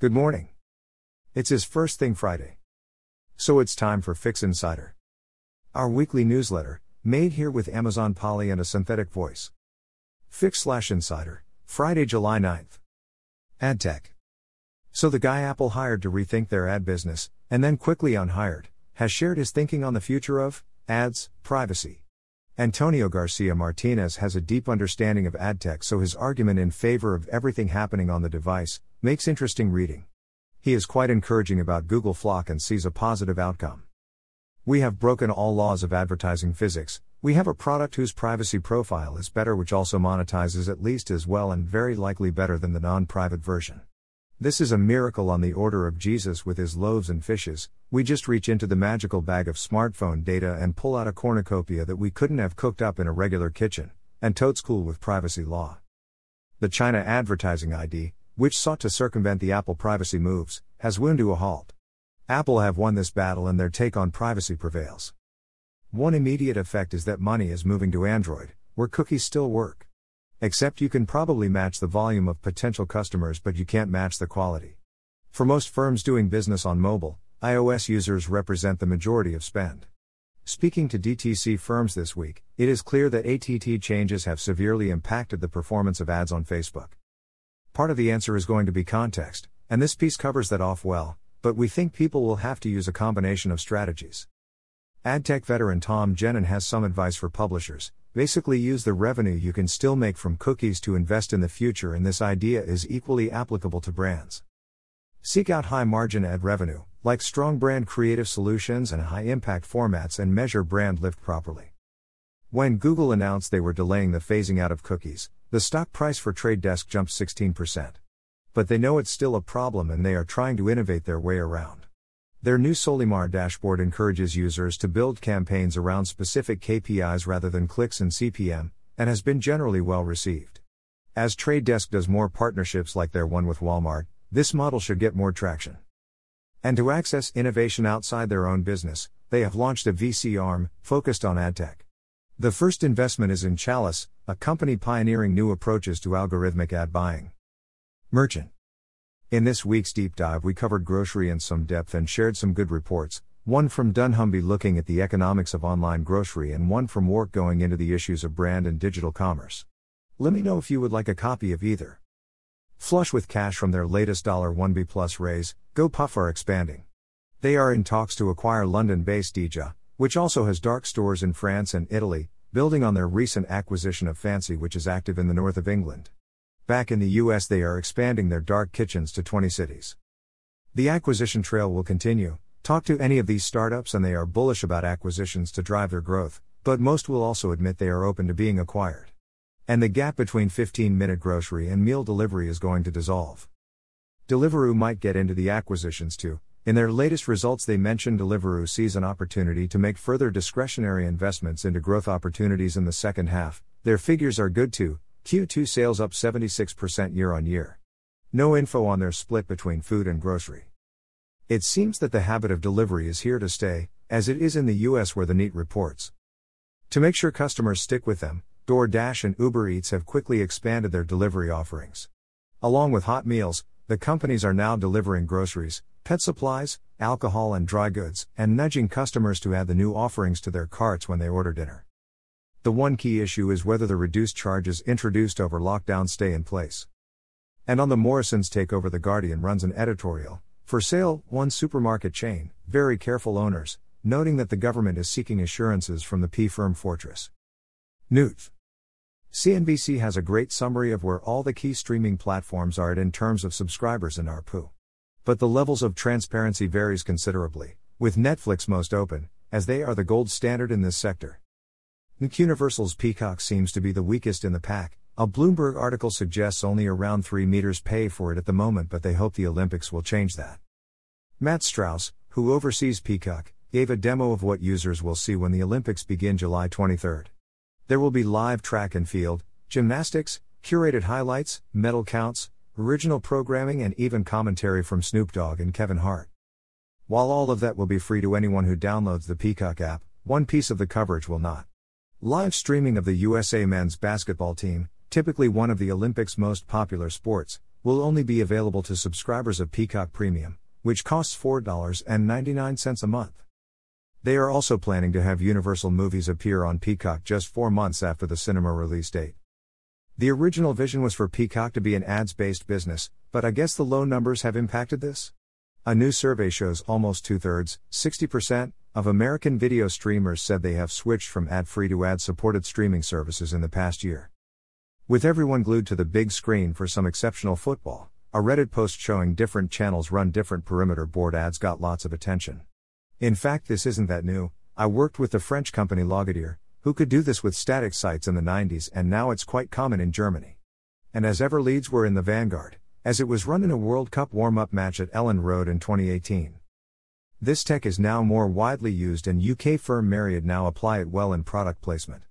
Good morning. It's his first thing Friday. So it's time for Fix Insider. Our weekly newsletter, made here with Amazon Polly and a synthetic voice. Fix slash Insider, Friday, July 9th. Ad Tech. So the guy Apple hired to rethink their ad business, and then quickly unhired, has shared his thinking on the future of ads, privacy. Antonio Garcia Martinez has a deep understanding of ad tech, so his argument in favor of everything happening on the device makes interesting reading. He is quite encouraging about Google FLoC and sees a positive outcome. We have broken all laws of advertising physics. We have a product whose privacy profile is better, which also monetizes at least as well and very likely better than the non private version. This is a miracle on the order of Jesus with his loaves and fishes. We just reach into the magical bag of smartphone data and pull out a cornucopia that we couldn't have cooked up in a regular kitchen, and totes cool with privacy law. The China Advertising ID, which sought to circumvent the Apple privacy moves, has wound to a halt. Apple have won this battle and their take on privacy prevails. One immediate effect is that money is moving to Android, where cookies still work. Except you can probably match the volume of potential customers, but you can't match the quality. For most firms doing business on mobile, iOS users represent the majority of spend. Speaking to DTC firms this week, it is clear that ATT changes have severely impacted the performance of ads on Facebook. Part of the answer is going to be context, and this piece covers that off well, but we think people will have to use a combination of strategies. AdTech veteran Tom Jenin has some advice for publishers, Basically, use the revenue you can still make from cookies to invest in the future, and this idea is equally applicable to brands. Seek out high margin ad revenue, like strong brand creative solutions and high impact formats, and measure brand lift properly. When Google announced they were delaying the phasing out of cookies, the stock price for Trade Desk jumped 16%. But they know it's still a problem and they are trying to innovate their way around. Their new Solimar dashboard encourages users to build campaigns around specific KPIs rather than clicks and CPM, and has been generally well received. As Trade Desk does more partnerships like their one with Walmart, this model should get more traction. And to access innovation outside their own business, they have launched a VC arm focused on adtech. The first investment is in Chalice, a company pioneering new approaches to algorithmic ad buying. Merchant in this week's deep dive, we covered grocery in some depth and shared some good reports, one from dunnhumby looking at the economics of online grocery, and one from WARC going into the issues of brand and digital commerce. Let me know if you would like a copy of either. Flush with cash from their latest dollar $1B plus raise, GoPuff are expanding. They are in talks to acquire London based Dija, which also has dark stores in France and Italy, building on their recent acquisition of Fancy, which is active in the north of England. Back in the US, they are expanding their dark kitchens to 20 cities. The acquisition trail will continue. Talk to any of these startups, and they are bullish about acquisitions to drive their growth, but most will also admit they are open to being acquired. And the gap between 15 minute grocery and meal delivery is going to dissolve. Deliveroo might get into the acquisitions too. In their latest results, they mentioned Deliveroo sees an opportunity to make further discretionary investments into growth opportunities in the second half. Their figures are good too, Q2 sales up 76% year on year. No info on their split between food and grocery. It seems that the habit of delivery is here to stay, as it is in the US where the NEAT reports. To make sure customers stick with them, DoorDash and Uber Eats have quickly expanded their delivery offerings. Along with hot meals, the companies are now delivering groceries, pet supplies, alcohol, and dry goods, and nudging customers to add the new offerings to their carts when they order dinner. The one key issue is whether the reduced charges introduced over lockdown stay in place. And on the Morrisons takeover, The Guardian runs an editorial for sale, one supermarket chain, very careful owners, noting that the government is seeking assurances from the P firm Fortress. Newt. CNBC has a great summary of where all the key streaming platforms are at in terms of subscribers and ARPU. But the levels of transparency varies considerably, with Netflix most open, as they are the gold standard in this sector. Universal's Peacock seems to be the weakest in the pack. A Bloomberg article suggests only around 3 meters pay for it at the moment, but they hope the Olympics will change that. Matt Strauss, who oversees Peacock, gave a demo of what users will see when the Olympics begin July 23. There will be live track and field, gymnastics, curated highlights, medal counts, original programming, and even commentary from Snoop Dogg and Kevin Hart. While all of that will be free to anyone who downloads the Peacock app, one piece of the coverage will not. Live streaming of the USA men's basketball team, typically one of the Olympics' most popular sports, will only be available to subscribers of Peacock Premium, which costs $4.99 a month. They are also planning to have Universal movies appear on Peacock just four months after the cinema release date. The original vision was for Peacock to be an ads based business, but I guess the low numbers have impacted this? A new survey shows almost two thirds, 60%, of American video streamers said they have switched from ad free to ad supported streaming services in the past year. With everyone glued to the big screen for some exceptional football, a Reddit post showing different channels run different perimeter board ads got lots of attention. In fact, this isn't that new. I worked with the French company Logadier, who could do this with static sites in the 90s, and now it's quite common in Germany. And as ever, Leeds were in the vanguard, as it was run in a World Cup warm up match at Elland Road in 2018. This tech is now more widely used, and UK firm Mirriad now apply it well in product placement.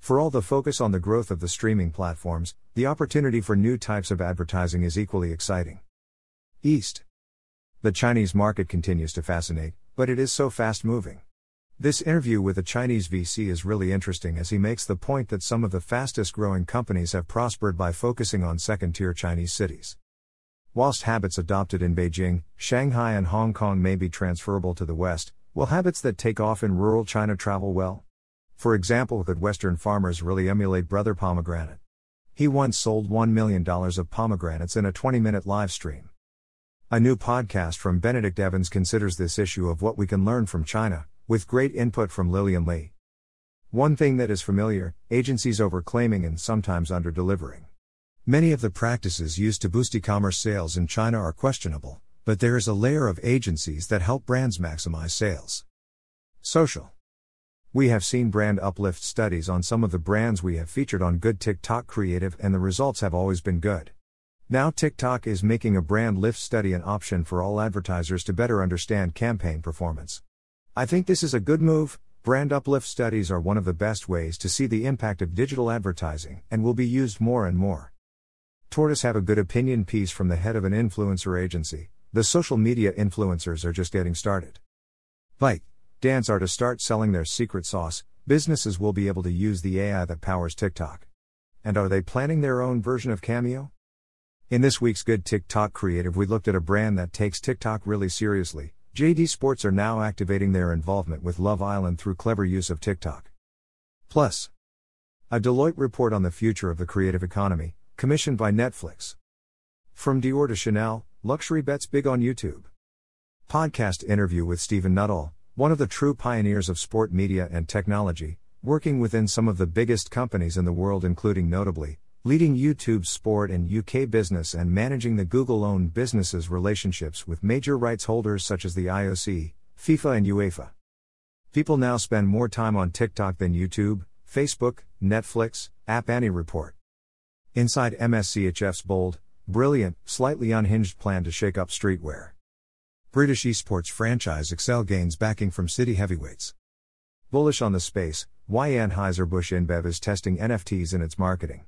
For all the focus on the growth of the streaming platforms, the opportunity for new types of advertising is equally exciting. East. The Chinese market continues to fascinate, but it is so fast moving. This interview with a Chinese VC is really interesting as he makes the point that some of the fastest growing companies have prospered by focusing on second tier Chinese cities. Whilst habits adopted in Beijing, Shanghai, and Hong Kong may be transferable to the West, will habits that take off in rural China travel well? For example, could Western farmers really emulate Brother Pomegranate? He once sold $1 million of pomegranates in a 20 minute live stream. A new podcast from Benedict Evans considers this issue of what we can learn from China, with great input from Lillian Li. One thing that is familiar agencies overclaiming and sometimes under delivering. Many of the practices used to boost e commerce sales in China are questionable, but there is a layer of agencies that help brands maximize sales. Social. We have seen brand uplift studies on some of the brands we have featured on Good TikTok Creative, and the results have always been good. Now, TikTok is making a brand lift study an option for all advertisers to better understand campaign performance. I think this is a good move. Brand uplift studies are one of the best ways to see the impact of digital advertising and will be used more and more. Tortoise have a good opinion piece from the head of an influencer agency. The social media influencers are just getting started. Byte Dance are to start selling their secret sauce, businesses will be able to use the AI that powers TikTok. And are they planning their own version of Cameo? In this week's Good TikTok Creative, we looked at a brand that takes TikTok really seriously. JD Sports are now activating their involvement with Love Island through clever use of TikTok. Plus, a Deloitte report on the future of the creative economy, Commissioned by Netflix. From Dior to Chanel, luxury bets big on YouTube. Podcast interview with Stephen Nuttall, one of the true pioneers of sport media and technology, working within some of the biggest companies in the world, including notably, leading YouTube's sport and UK business and managing the Google owned businesses' relationships with major rights holders such as the IOC, FIFA, and UEFA. People now spend more time on TikTok than YouTube, Facebook, Netflix, App Annie report. Inside MSCHF's bold, brilliant, slightly unhinged plan to shake up streetwear. British esports franchise Excel gains backing from city heavyweights. Bullish on the space, why Anheuser-Busch InBev is testing NFTs in its marketing.